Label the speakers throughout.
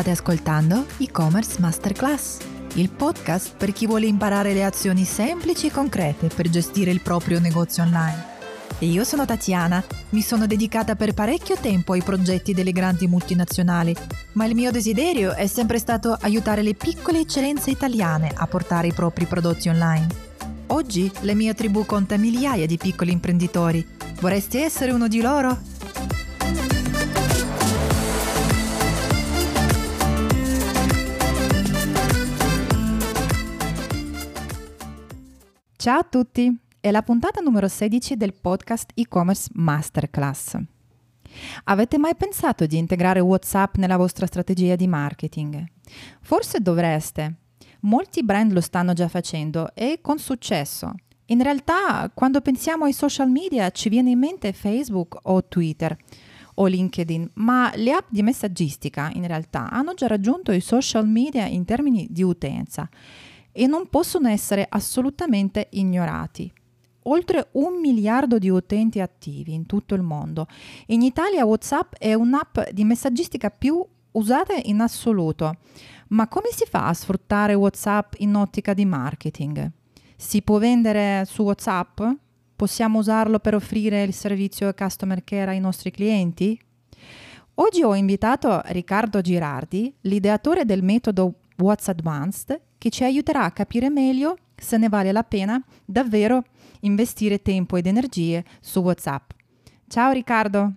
Speaker 1: State ascoltando E-Commerce Masterclass, il podcast per chi vuole imparare le azioni semplici e concrete per gestire il proprio negozio online. E io sono Tatiana, mi sono dedicata per parecchio tempo ai progetti delle grandi multinazionali, ma il mio desiderio è sempre stato aiutare le piccole eccellenze italiane a portare i propri prodotti online. Oggi la mia tribù conta migliaia di piccoli imprenditori. Vorresti essere uno di loro? Ciao a tutti, è la puntata numero 16 del podcast e-commerce Masterclass. Avete mai pensato di integrare WhatsApp nella vostra strategia di marketing? Forse dovreste. Molti brand lo stanno già facendo e con successo. In realtà, quando pensiamo ai social media ci viene in mente Facebook o Twitter o LinkedIn, ma le app di messaggistica in realtà hanno già raggiunto i social media in termini di utenza e non possono essere assolutamente ignorati. Oltre un miliardo di utenti attivi in tutto il mondo. In Italia WhatsApp è un'app di messaggistica più usata in assoluto. Ma come si fa a sfruttare WhatsApp in ottica di marketing? Si può vendere su WhatsApp? Possiamo usarlo per offrire il servizio customer care ai nostri clienti? Oggi ho invitato Riccardo Girardi, l'ideatore del metodo What's Advanced, che ci aiuterà a capire meglio se ne vale la pena davvero investire tempo ed energie su WhatsApp. Ciao Riccardo.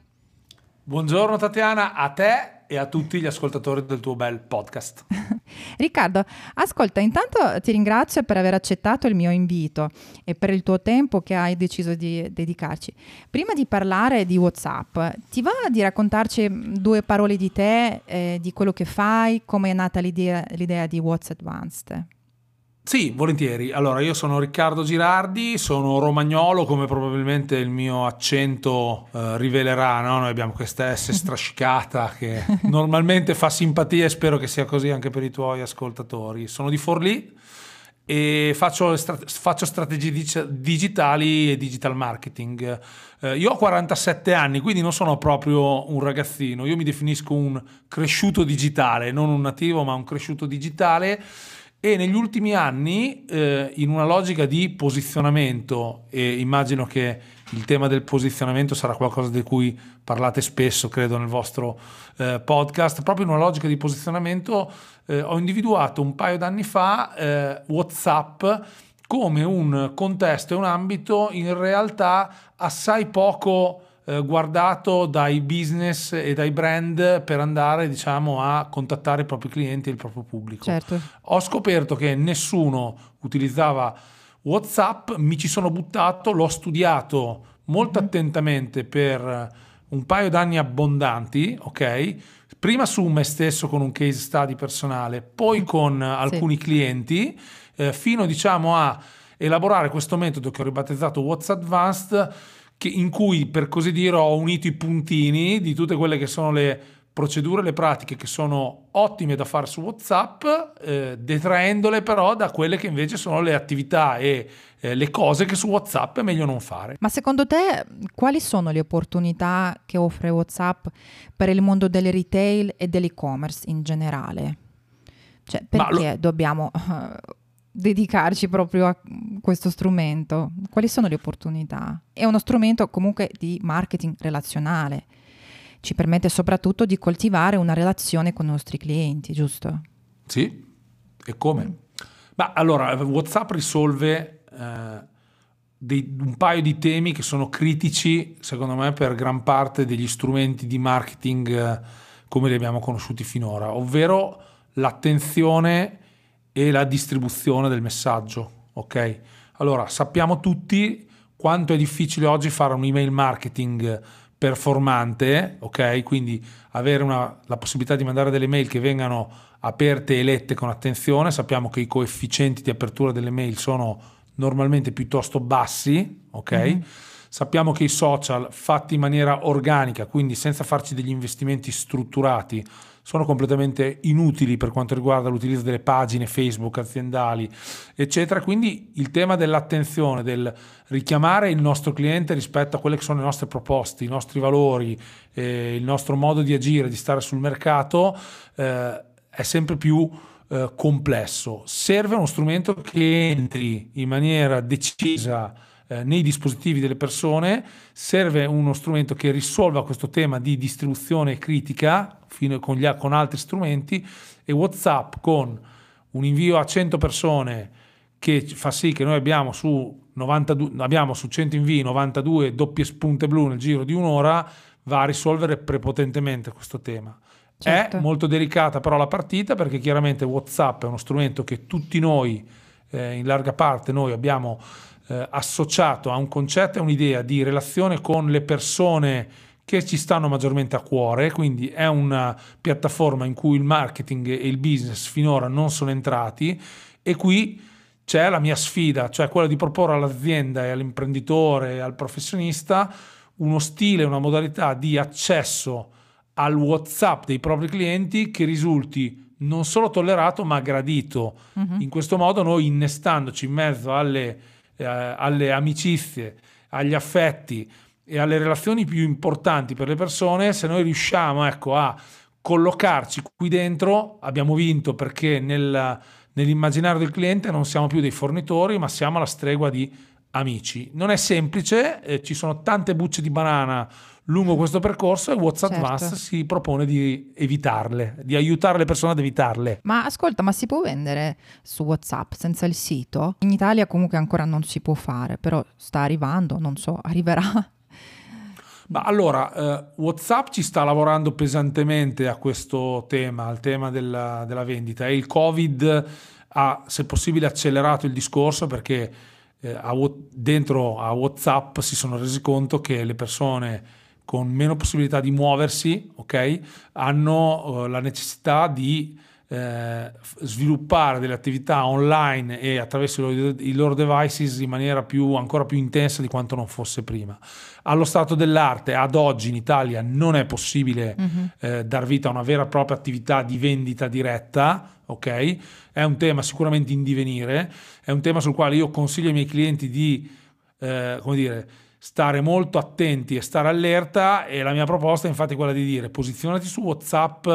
Speaker 2: Buongiorno Tatiana, a te e a tutti gli ascoltatori del tuo bel podcast.
Speaker 1: Riccardo, ascolta, intanto ti ringrazio per aver accettato il mio invito e per il tuo tempo che hai deciso di dedicarci. Prima di parlare di WhatsApp, ti va di raccontarci due parole di te, eh, di quello che fai, come è nata l'idea, l'idea di WhatsApp Advanced?
Speaker 2: Sì, volentieri. Allora, io sono Riccardo Girardi, sono romagnolo, come probabilmente il mio accento eh, rivelerà, no? Noi abbiamo questa S strascicata che normalmente fa simpatia e spero che sia così anche per i tuoi ascoltatori. Sono di Forlì e faccio, faccio strategie digitali e digital marketing. Eh, io ho 47 anni, quindi non sono proprio un ragazzino, io mi definisco un cresciuto digitale, non un nativo, ma un cresciuto digitale e negli ultimi anni eh, in una logica di posizionamento e immagino che il tema del posizionamento sarà qualcosa di cui parlate spesso credo nel vostro eh, podcast proprio in una logica di posizionamento eh, ho individuato un paio d'anni fa eh, Whatsapp come un contesto e un ambito in realtà assai poco guardato dai business e dai brand per andare diciamo a contattare i propri clienti e il proprio pubblico.
Speaker 1: Certo.
Speaker 2: Ho scoperto che nessuno utilizzava WhatsApp, mi ci sono buttato, l'ho studiato molto mm-hmm. attentamente per un paio d'anni abbondanti, ok? Prima su me stesso con un case study personale, poi mm. con alcuni sì. clienti, eh, fino diciamo a elaborare questo metodo che ho ribattezzato WhatsApp Advanced in cui per così dire ho unito i puntini di tutte quelle che sono le procedure, le pratiche che sono ottime da fare su WhatsApp, eh, detraendole però da quelle che invece sono le attività e eh, le cose che su WhatsApp è meglio non fare.
Speaker 1: Ma secondo te quali sono le opportunità che offre WhatsApp per il mondo del retail e dell'e-commerce in generale? Cioè, perché lo... dobbiamo dedicarci proprio a questo strumento? Quali sono le opportunità? È uno strumento comunque di marketing relazionale. Ci permette soprattutto di coltivare una relazione con i nostri clienti, giusto?
Speaker 2: Sì, e come? Ma allora, WhatsApp risolve eh, dei, un paio di temi che sono critici, secondo me, per gran parte degli strumenti di marketing eh, come li abbiamo conosciuti finora, ovvero l'attenzione e la distribuzione del messaggio. Ok? Allora, sappiamo tutti quanto è difficile oggi fare un email marketing performante, ok? Quindi avere una, la possibilità di mandare delle mail che vengano aperte e lette con attenzione. Sappiamo che i coefficienti di apertura delle mail sono normalmente piuttosto bassi, ok? Mm-hmm. Sappiamo che i social fatti in maniera organica, quindi senza farci degli investimenti strutturati, sono completamente inutili per quanto riguarda l'utilizzo delle pagine Facebook aziendali, eccetera. Quindi il tema dell'attenzione, del richiamare il nostro cliente rispetto a quelle che sono le nostre proposte, i nostri valori, eh, il nostro modo di agire, di stare sul mercato, eh, è sempre più eh, complesso. Serve uno strumento che entri in maniera decisa eh, nei dispositivi delle persone, serve uno strumento che risolva questo tema di distribuzione critica con, gli, con altri strumenti e WhatsApp con un invio a 100 persone che fa sì che noi abbiamo su, 92, abbiamo su 100 invii 92 doppie spunte blu nel giro di un'ora, va a risolvere prepotentemente questo tema. Certo. È molto delicata però la partita perché chiaramente WhatsApp è uno strumento che tutti noi, eh, in larga parte noi abbiamo eh, associato a un concetto, a un'idea di relazione con le persone che ci stanno maggiormente a cuore, quindi è una piattaforma in cui il marketing e il business finora non sono entrati e qui c'è la mia sfida, cioè quella di proporre all'azienda e all'imprenditore e al professionista uno stile, una modalità di accesso al WhatsApp dei propri clienti che risulti non solo tollerato ma gradito. Uh-huh. In questo modo noi innestandoci in mezzo alle, eh, alle amicizie, agli affetti e alle relazioni più importanti per le persone, se noi riusciamo ecco, a collocarci qui dentro, abbiamo vinto perché nel, nell'immaginario del cliente non siamo più dei fornitori, ma siamo alla stregua di amici. Non è semplice, eh, ci sono tante bucce di banana lungo questo percorso e WhatsApp certo. si propone di evitarle, di aiutare le persone ad evitarle.
Speaker 1: Ma ascolta, ma si può vendere su WhatsApp senza il sito? In Italia comunque ancora non si può fare, però sta arrivando, non so, arriverà.
Speaker 2: Ma allora, eh, WhatsApp ci sta lavorando pesantemente a questo tema, al tema della, della vendita e il Covid ha, se possibile, accelerato il discorso perché eh, a, dentro a WhatsApp si sono resi conto che le persone con meno possibilità di muoversi okay, hanno uh, la necessità di eh, sviluppare delle attività online e attraverso i loro devices in maniera più, ancora più intensa di quanto non fosse prima. Allo stato dell'arte, ad oggi in Italia non è possibile uh-huh. eh, dar vita a una vera e propria attività di vendita diretta, ok? È un tema sicuramente in divenire, è un tema sul quale io consiglio ai miei clienti di, eh, come dire, stare molto attenti e stare allerta e la mia proposta è infatti quella di dire posizionati su WhatsApp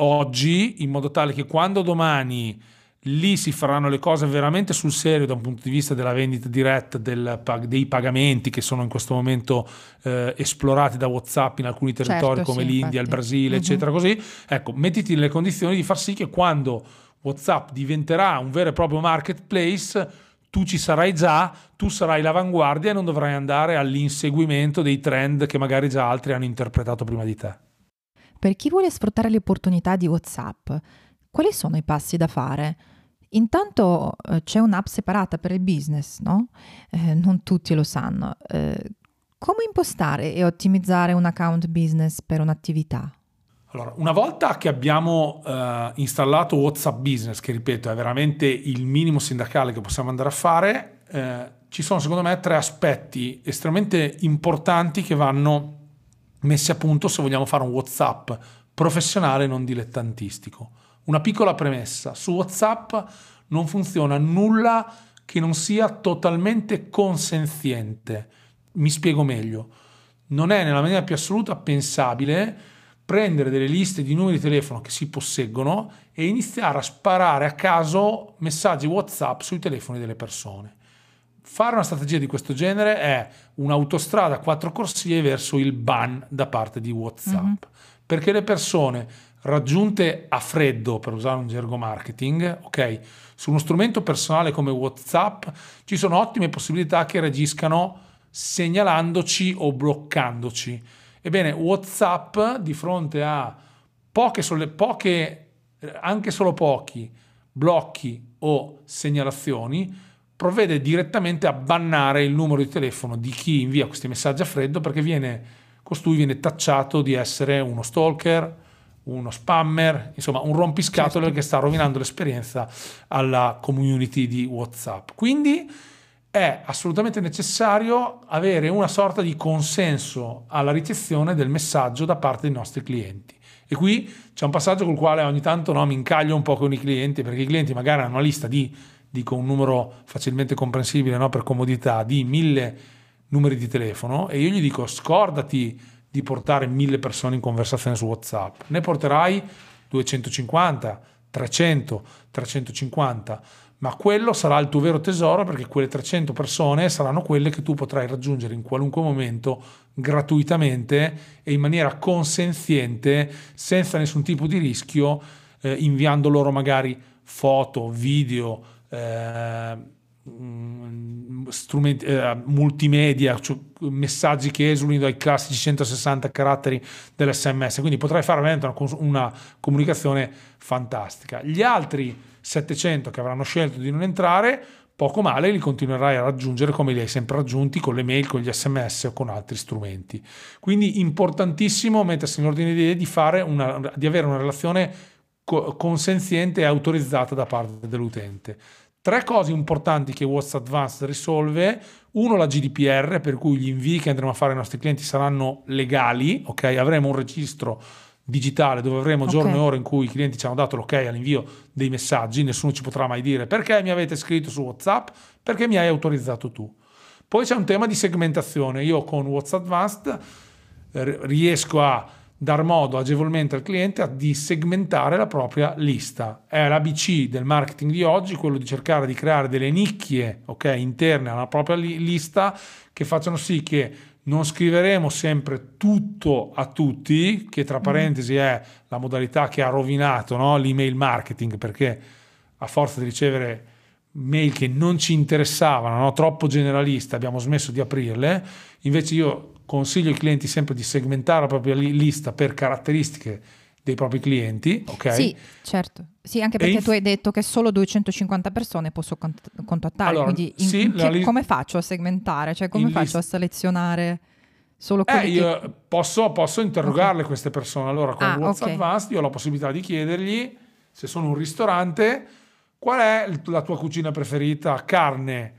Speaker 2: oggi in modo tale che quando domani lì si faranno le cose veramente sul serio da un punto di vista della vendita diretta, del, dei pagamenti che sono in questo momento eh, esplorati da WhatsApp in alcuni territori certo, come sì, l'India, infatti. il Brasile, mm-hmm. eccetera, così. Ecco, mettiti nelle condizioni di far sì che quando WhatsApp diventerà un vero e proprio marketplace, tu ci sarai già, tu sarai l'avanguardia e non dovrai andare all'inseguimento dei trend che magari già altri hanno interpretato prima di te.
Speaker 1: Per chi vuole sfruttare le opportunità di WhatsApp, quali sono i passi da fare? Intanto eh, c'è un'app separata per il business, no? Eh, non tutti lo sanno. Eh, come impostare e ottimizzare un account business per un'attività?
Speaker 2: Allora, una volta che abbiamo uh, installato WhatsApp Business, che ripeto è veramente il minimo sindacale che possiamo andare a fare, eh, ci sono secondo me tre aspetti estremamente importanti che vanno messi a punto se vogliamo fare un WhatsApp professionale non dilettantistico. Una piccola premessa, su WhatsApp non funziona nulla che non sia totalmente consenziente. Mi spiego meglio. Non è nella maniera più assoluta pensabile prendere delle liste di numeri di telefono che si posseggono e iniziare a sparare a caso messaggi WhatsApp sui telefoni delle persone. Fare una strategia di questo genere è un'autostrada a quattro corsie verso il ban da parte di WhatsApp, mm-hmm. perché le persone raggiunte a freddo, per usare un gergo marketing, ok, su uno strumento personale come WhatsApp ci sono ottime possibilità che reagiscano segnalandoci o bloccandoci. Ebbene, WhatsApp di fronte a poche, poche anche solo pochi blocchi o segnalazioni provvede direttamente a bannare il numero di telefono di chi invia questi messaggi a freddo perché viene, costui viene tacciato di essere uno stalker, uno spammer, insomma un rompiscatole certo. che sta rovinando l'esperienza alla community di WhatsApp. Quindi è assolutamente necessario avere una sorta di consenso alla ricezione del messaggio da parte dei nostri clienti. E qui c'è un passaggio col quale ogni tanto no, mi incaglio un po' con i clienti, perché i clienti magari hanno una lista di dico un numero facilmente comprensibile no? per comodità, di mille numeri di telefono e io gli dico scordati di portare mille persone in conversazione su WhatsApp, ne porterai 250, 300, 350, ma quello sarà il tuo vero tesoro perché quelle 300 persone saranno quelle che tu potrai raggiungere in qualunque momento gratuitamente e in maniera consenziente, senza nessun tipo di rischio, eh, inviando loro magari foto, video, strumenti, eh, multimedia, cioè messaggi che esulino dai classici 160 caratteri dell'SMS, quindi potrai fare veramente una, una comunicazione fantastica. Gli altri 700 che avranno scelto di non entrare, poco male li continuerai a raggiungere come li hai sempre raggiunti con le mail, con gli sms o con altri strumenti. Quindi importantissimo mettersi in ordine di idee di, una, di avere una relazione consenziente e autorizzata da parte dell'utente. Tre cose importanti che WhatsApp Advanced risolve. Uno, la GDPR, per cui gli invii che andremo a fare ai nostri clienti saranno legali, ok? Avremo un registro digitale dove avremo okay. giorno e ore in cui i clienti ci hanno dato l'ok all'invio dei messaggi, nessuno ci potrà mai dire perché mi avete scritto su WhatsApp, perché mi hai autorizzato tu. Poi c'è un tema di segmentazione, io con WhatsApp Advanced eh, riesco a dar modo agevolmente al cliente di segmentare la propria lista. È l'ABC del marketing di oggi, quello di cercare di creare delle nicchie okay, interne alla propria li- lista che facciano sì che non scriveremo sempre tutto a tutti, che tra mm. parentesi è la modalità che ha rovinato no? l'email marketing, perché a forza di ricevere mail che non ci interessavano, no? troppo generaliste, abbiamo smesso di aprirle. Invece io consiglio ai clienti sempre di segmentare la propria lista per caratteristiche dei propri clienti. Okay?
Speaker 1: Sì, certo. Sì, anche perché inf- tu hai detto che solo 250 persone posso contattare, allora, quindi in, sì, che, li- come faccio a segmentare? Cioè come faccio list- a selezionare solo
Speaker 2: quelli eh, io che... posso, posso, interrogarle okay. queste persone. Allora con ah, WhatsApp okay. Advanced io ho la possibilità di chiedergli se sono un ristorante qual è la tua cucina preferita, carne,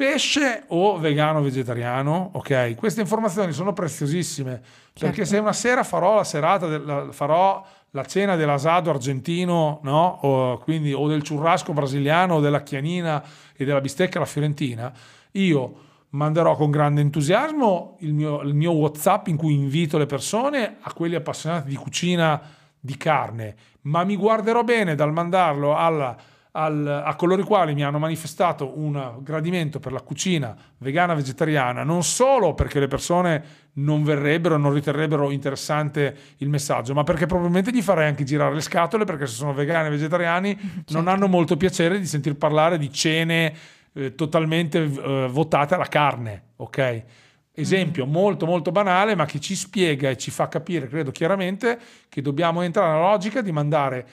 Speaker 2: pesce o vegano vegetariano, ok? Queste informazioni sono preziosissime certo. perché se una sera farò la serata, del, farò la cena dell'asado argentino, no? O, quindi, o del churrasco brasiliano o della chianina e della bistecca alla fiorentina, io manderò con grande entusiasmo il mio, il mio WhatsApp in cui invito le persone a quelli appassionati di cucina di carne, ma mi guarderò bene dal mandarlo alla al, a coloro i quali mi hanno manifestato un gradimento per la cucina vegana vegetariana, non solo perché le persone non verrebbero, non riterrebbero interessante il messaggio, ma perché probabilmente gli farei anche girare le scatole perché se sono vegani e vegetariani certo. non hanno molto piacere di sentir parlare di cene eh, totalmente eh, votate alla carne, ok? Esempio mm. molto molto banale, ma che ci spiega e ci fa capire, credo chiaramente, che dobbiamo entrare nella logica di mandare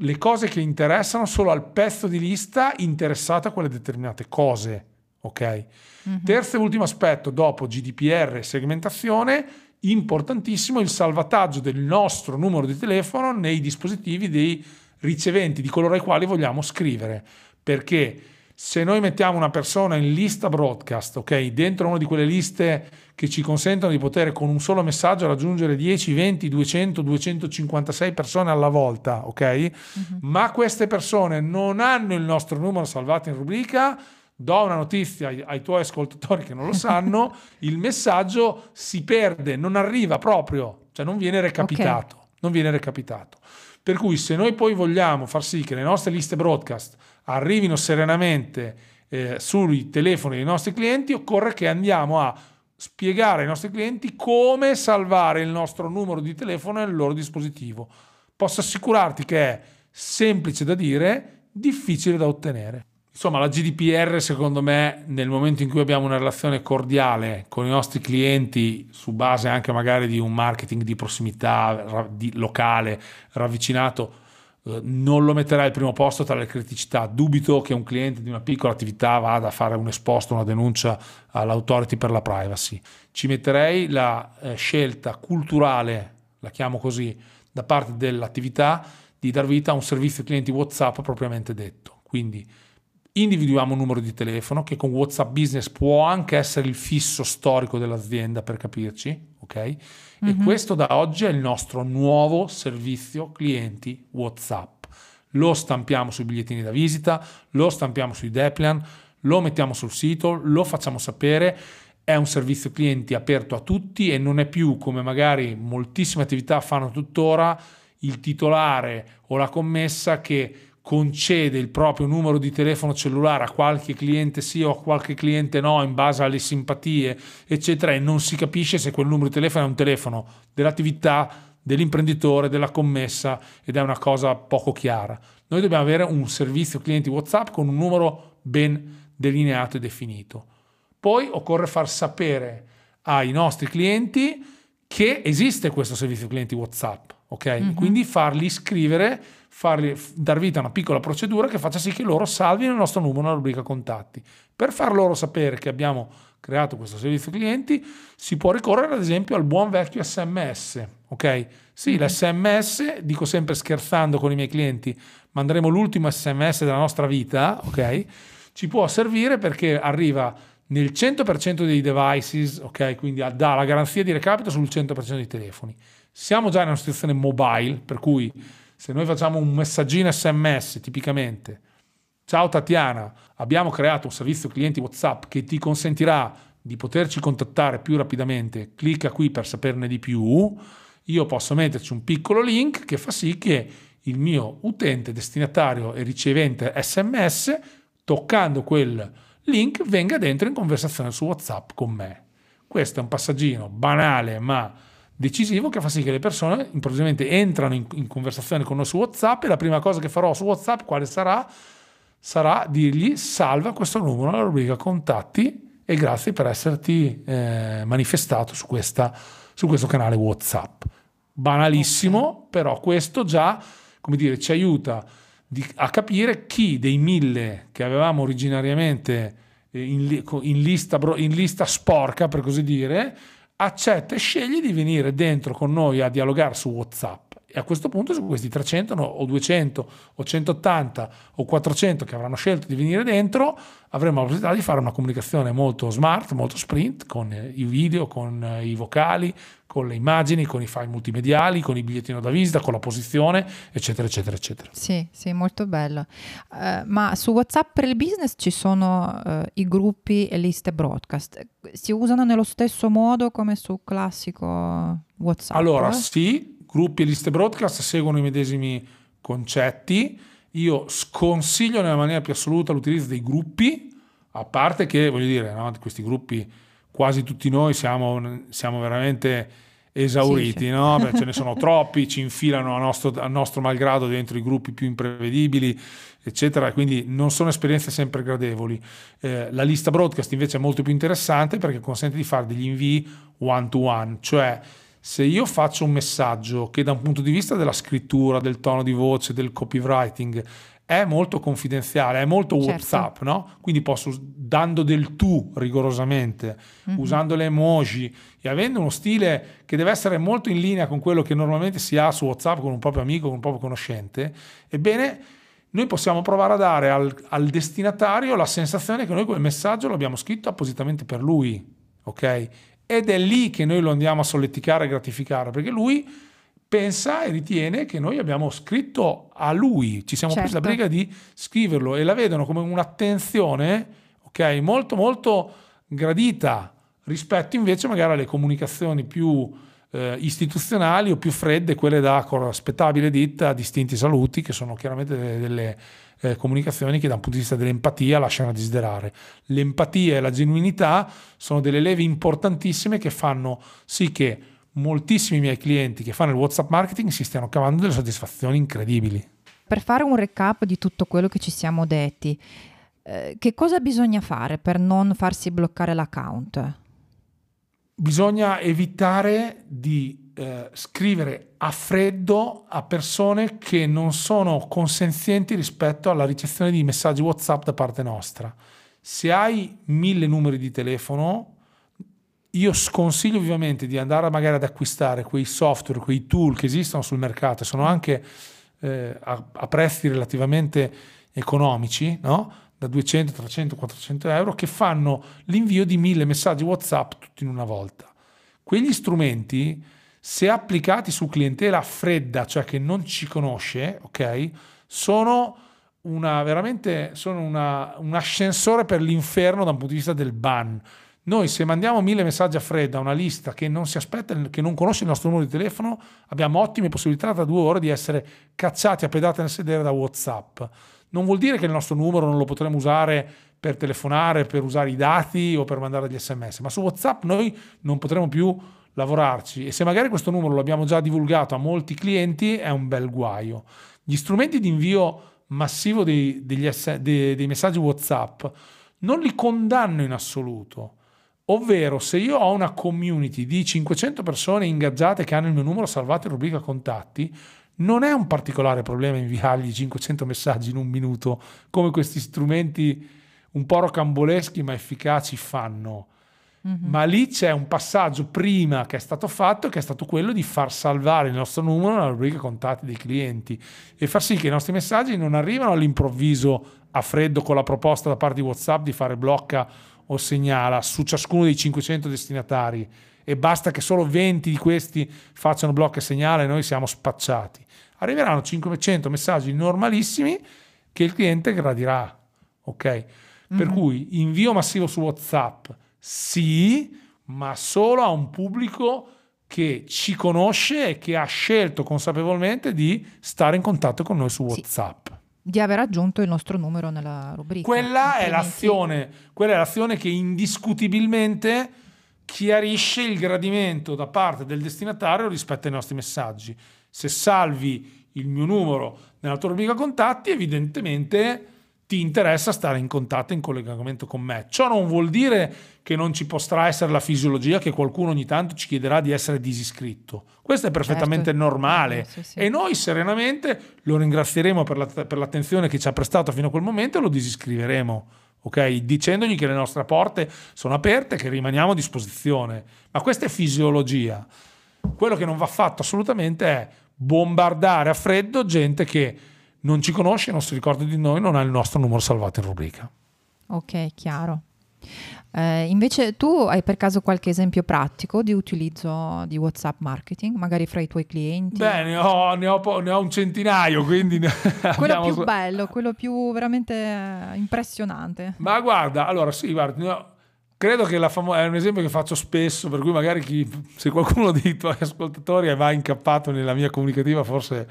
Speaker 2: le cose che interessano solo al pezzo di lista interessato a quelle determinate cose. Ok? Mm-hmm. Terzo e ultimo aspetto, dopo GDPR e segmentazione, importantissimo il salvataggio del nostro numero di telefono nei dispositivi dei riceventi, di coloro ai quali vogliamo scrivere. Perché se noi mettiamo una persona in lista broadcast, ok, dentro una di quelle liste che ci consentono di poter con un solo messaggio raggiungere 10, 20, 200, 256 persone alla volta, ok? Uh-huh. Ma queste persone non hanno il nostro numero salvato in rubrica, do una notizia ai, ai tuoi ascoltatori che non lo sanno, il messaggio si perde, non arriva proprio, cioè non viene recapitato, okay. Non viene recapitato. Per cui se noi poi vogliamo far sì che le nostre liste broadcast arrivino serenamente eh, sui telefoni dei nostri clienti, occorre che andiamo a spiegare ai nostri clienti come salvare il nostro numero di telefono nel loro dispositivo. Posso assicurarti che è semplice da dire, difficile da ottenere. Insomma, la GDPR secondo me nel momento in cui abbiamo una relazione cordiale con i nostri clienti su base anche magari di un marketing di prossimità, di locale, ravvicinato, eh, non lo metterà al primo posto tra le criticità. Dubito che un cliente di una piccola attività vada a fare un esposto, una denuncia all'autority per la privacy. Ci metterei la eh, scelta culturale, la chiamo così, da parte dell'attività di dar vita a un servizio clienti WhatsApp propriamente detto. Quindi individuiamo un numero di telefono che con WhatsApp Business può anche essere il fisso storico dell'azienda per capirci, ok? Mm-hmm. E questo da oggi è il nostro nuovo servizio clienti WhatsApp. Lo stampiamo sui bigliettini da visita, lo stampiamo sui Deplian, lo mettiamo sul sito, lo facciamo sapere. È un servizio clienti aperto a tutti e non è più come magari moltissime attività fanno tuttora il titolare o la commessa che concede il proprio numero di telefono cellulare a qualche cliente sì o a qualche cliente no in base alle simpatie eccetera e non si capisce se quel numero di telefono è un telefono dell'attività dell'imprenditore della commessa ed è una cosa poco chiara. Noi dobbiamo avere un servizio clienti whatsapp con un numero ben delineato e definito. Poi occorre far sapere ai nostri clienti che esiste questo servizio clienti whatsapp ok mm-hmm. quindi farli iscrivere fargli, dar vita a una piccola procedura che faccia sì che loro salvino il nostro numero nella rubrica contatti. Per far loro sapere che abbiamo creato questo servizio clienti, si può ricorrere ad esempio al buon vecchio sms. Ok? Sì, mm-hmm. l'SMS, dico sempre scherzando con i miei clienti, manderemo l'ultimo sms della nostra vita, ok? Ci può servire perché arriva nel 100% dei devices, ok? Quindi dà la garanzia di recapito sul 100% dei telefoni. Siamo già in una situazione mobile, per cui se noi facciamo un messaggino sms tipicamente, ciao Tatiana, abbiamo creato un servizio clienti WhatsApp che ti consentirà di poterci contattare più rapidamente, clicca qui per saperne di più, io posso metterci un piccolo link che fa sì che il mio utente, destinatario e ricevente sms, toccando quel link, venga dentro in conversazione su WhatsApp con me. Questo è un passaggino banale ma decisivo che fa sì che le persone improvvisamente entrano in, in, conversazione con noi su WhatsApp e la prima cosa che farò su WhatsApp quale sarà? Sarà dirgli salva questo numero alla rubrica contatti e grazie per esserti eh, manifestato su, questa, su questo canale WhatsApp. Banalissimo, però questo già come dire, ci aiuta di, a capire chi dei mille che avevamo originariamente eh, in, in, lista, in lista sporca, per così dire, accetta e sceglie di venire dentro con noi a dialogare su WhatsApp. E a questo punto su questi 300 o 200 o 180 o 400 che avranno scelto di venire dentro, avremo la possibilità di fare una comunicazione molto smart, molto sprint, con i video, con i vocali, con le immagini, con i file multimediali, con i bigliettino da visita, con la posizione, eccetera, eccetera, eccetera.
Speaker 1: Sì, sì, molto bello. Uh, ma su WhatsApp per il business ci sono uh, i gruppi e liste broadcast. Si usano nello stesso modo come su classico WhatsApp?
Speaker 2: Allora, sì, gruppi e liste broadcast seguono i medesimi concetti. Io sconsiglio nella maniera più assoluta l'utilizzo dei gruppi, a parte che, voglio dire, no, questi gruppi quasi tutti noi siamo, siamo veramente esauriti, sì, sì. No? Beh, ce ne sono troppi, ci infilano a nostro, a nostro, malgrado dentro i gruppi più imprevedibili, eccetera, quindi non sono esperienze sempre gradevoli. Eh, la lista broadcast invece è molto più interessante perché consente di fare degli invii one to one, cioè se io faccio un messaggio che da un punto di vista della scrittura, del tono di voce, del copywriting è molto confidenziale, è molto certo. WhatsApp, no? Quindi posso, dando del tu rigorosamente, mm-hmm. usando le emoji e avendo uno stile che deve essere molto in linea con quello che normalmente si ha su WhatsApp con un proprio amico, con un proprio conoscente, ebbene noi possiamo provare a dare al, al destinatario la sensazione che noi quel messaggio l'abbiamo scritto appositamente per lui, ok? Ed è lì che noi lo andiamo a solleticare e gratificare, perché lui pensa e ritiene che noi abbiamo scritto a lui, ci siamo certo. presi la certo. briga di scriverlo e la vedono come un'attenzione, ok, molto molto gradita rispetto invece magari alle comunicazioni più eh, istituzionali o più fredde, quelle da aspettabile ditta, distinti saluti, che sono chiaramente delle, delle eh, comunicazioni che da un punto di vista dell'empatia lasciano a desiderare. L'empatia e la genuinità sono delle leve importantissime che fanno sì che moltissimi miei clienti che fanno il WhatsApp marketing si stiano cavando delle soddisfazioni incredibili.
Speaker 1: Per fare un recap di tutto quello che ci siamo detti, eh, che cosa bisogna fare per non farsi bloccare l'account?
Speaker 2: Bisogna evitare di eh, scrivere a freddo a persone che non sono consenzienti rispetto alla ricezione di messaggi WhatsApp da parte nostra. Se hai mille numeri di telefono, io sconsiglio vivamente di andare magari ad acquistare quei software, quei tool che esistono sul mercato sono anche eh, a, a, prezzi relativamente economici, no? Da 200, 300, 400 euro, che fanno l'invio di mille messaggi WhatsApp tutti in una volta. Quegli strumenti se applicati su clientela fredda, cioè che non ci conosce, ok, sono una, veramente sono una, un ascensore per l'inferno da un punto di vista del ban. Noi se mandiamo mille messaggi a fredda a una lista che non si aspetta, che non conosce il nostro numero di telefono, abbiamo ottime possibilità tra due ore di essere cacciati a pedate nel sedere da WhatsApp. Non vuol dire che il nostro numero non lo potremo usare per telefonare, per usare i dati o per mandare degli sms, ma su WhatsApp noi non potremo più lavorarci e se magari questo numero lo abbiamo già divulgato a molti clienti è un bel guaio. Gli strumenti di invio massivo dei, degli, dei, dei messaggi WhatsApp non li condanno in assoluto Ovvero, se io ho una community di 500 persone ingaggiate che hanno il mio numero salvato in rubrica contatti, non è un particolare problema inviargli 500 messaggi in un minuto, come questi strumenti un po' rocamboleschi ma efficaci fanno. Mm-hmm. Ma lì c'è un passaggio prima che è stato fatto, che è stato quello di far salvare il nostro numero nella rubrica contatti dei clienti e far sì che i nostri messaggi non arrivano all'improvviso a freddo con la proposta da parte di WhatsApp di fare blocca o segnala su ciascuno dei 500 destinatari e basta che solo 20 di questi facciano blocco e segnale e noi siamo spacciati. Arriveranno 500 messaggi normalissimi che il cliente gradirà. Ok? Mm-hmm. Per mhm. cui invio massivo su WhatsApp, sì, ma solo a un pubblico che ci conosce e che ha scelto consapevolmente di stare in contatto con noi su WhatsApp. Sì
Speaker 1: di aver aggiunto il nostro numero nella rubrica.
Speaker 2: Quella è, l'azione, quella è l'azione che indiscutibilmente chiarisce il gradimento da parte del destinatario rispetto ai nostri messaggi. Se salvi il mio numero nella tua rubrica contatti, evidentemente ti interessa stare in contatto, in collegamento con me. Ciò non vuol dire che non ci potrà essere la fisiologia che qualcuno ogni tanto ci chiederà di essere disiscritto. Questo è perfettamente certo. normale sì, sì. e noi serenamente lo ringrazieremo per, la, per, l'attenzione che ci ha prestato fino a quel momento e lo disiscriveremo. Okay? Dicendogli che le nostre porte sono aperte che rimaniamo a disposizione. Ma questa è fisiologia. Quello che non va fatto assolutamente è bombardare a freddo gente che non ci conosce, non si ricorda di noi, non ha il nostro numero salvato in rubrica.
Speaker 1: Ok, chiaro. Eh, invece tu hai per caso qualche esempio pratico di utilizzo di WhatsApp marketing, magari fra i tuoi clienti?
Speaker 2: Beh, ne ho, ne ho, ne ho un centinaio, quindi...
Speaker 1: quello più bello, quello più veramente eh, impressionante.
Speaker 2: Ma guarda, allora sì, guarda, credo che la famo- è un esempio che faccio spesso, per cui magari chi, se qualcuno dei tuoi ascoltatori è mai incappato nella mia comunicativa, forse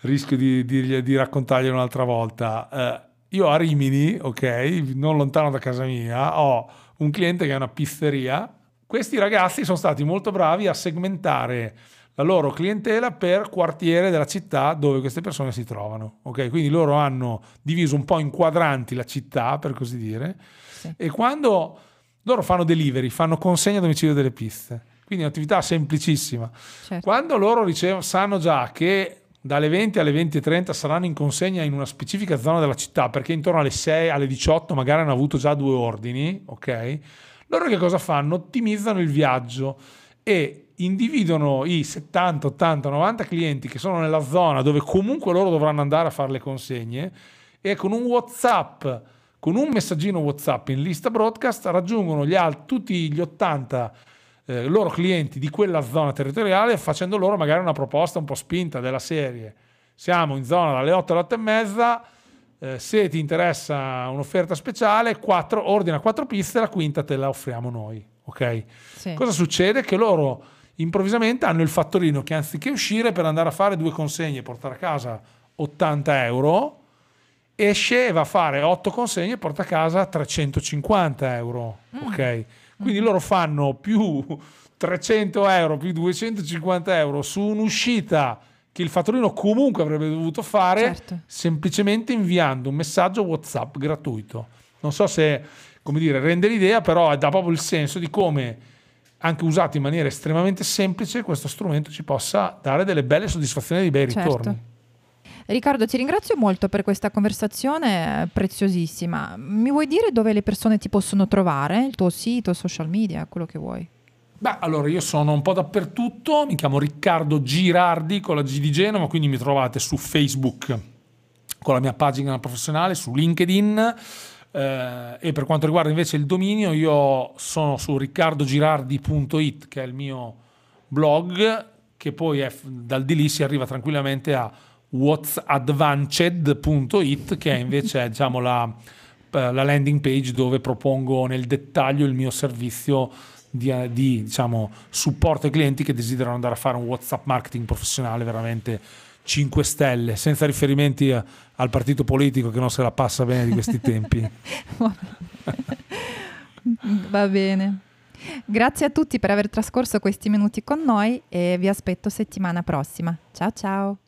Speaker 2: rischio di, di, di raccontarglielo un'altra volta. Eh, io a Rimini, ok, non lontano da casa mia, ho un cliente che è una pizzeria. Questi ragazzi sono stati molto bravi a segmentare la loro clientela per quartiere della città dove queste persone si trovano. Ok, quindi loro hanno diviso un po' in quadranti la città, per così dire, sì. e quando loro fanno delivery, fanno consegna a domicilio delle piste. Quindi è un'attività semplicissima. Certo. Quando loro ricevono, sanno già che dalle 20 alle 20.30 saranno in consegna in una specifica zona della città perché intorno alle 6, alle 18 magari hanno avuto già due ordini, ok? Loro che cosa fanno? Ottimizzano il viaggio e individuano i 70, 80, 90 clienti che sono nella zona dove comunque loro dovranno andare a fare le consegne e con un WhatsApp, con un messaggino WhatsApp in lista broadcast raggiungono gli alt- tutti gli 80 eh, loro clienti di quella zona territoriale facendo loro magari una proposta un po' spinta della serie. Siamo in zona dalle 8 alle 8 e mezza, eh, se ti interessa un'offerta speciale, quattro, ordina quattro piste, la quinta te la offriamo noi. Ok? Sì. Cosa succede? Che loro improvvisamente hanno il fattorino che anziché uscire per andare a fare due consegne e portare a casa 80 euro, esce e va a fare 8 consegne e porta a casa 350 euro. Mm. Ok? Quindi loro fanno più 300 euro, più 250 euro su un'uscita che il fattorino comunque avrebbe dovuto fare certo. semplicemente inviando un messaggio WhatsApp gratuito. Non so se, come dire, rende l'idea, però dà proprio il senso di come anche usato in maniera estremamente semplice questo strumento ci possa dare delle belle soddisfazioni e dei bei certo. ritorni.
Speaker 1: Riccardo, ti ringrazio molto per questa conversazione preziosissima. Mi vuoi dire dove le persone ti possono trovare? Il tuo sito, social media, quello che vuoi?
Speaker 2: Beh, allora io sono un po' dappertutto, mi chiamo Riccardo Girardi con la G di Genova, quindi mi trovate su Facebook con la mia pagina professionale, su LinkedIn eh, e per quanto riguarda invece il dominio io sono su riccardogirardi.it che è il mio blog che poi è, dal di lì si arriva tranquillamente a whatsadvanced.it che è invece diciamo, la eh, la landing page dove propongo nel dettaglio il mio servizio di, eh, di diciamo, supporto ai clienti che desiderano andare a fare un WhatsApp marketing professionale veramente 5 stelle, senza riferimenti a, al partito politico che non se la passa bene di questi tempi.
Speaker 1: Va bene. Grazie a tutti per aver trascorso questi minuti con noi e vi aspetto settimana prossima. Ciao ciao.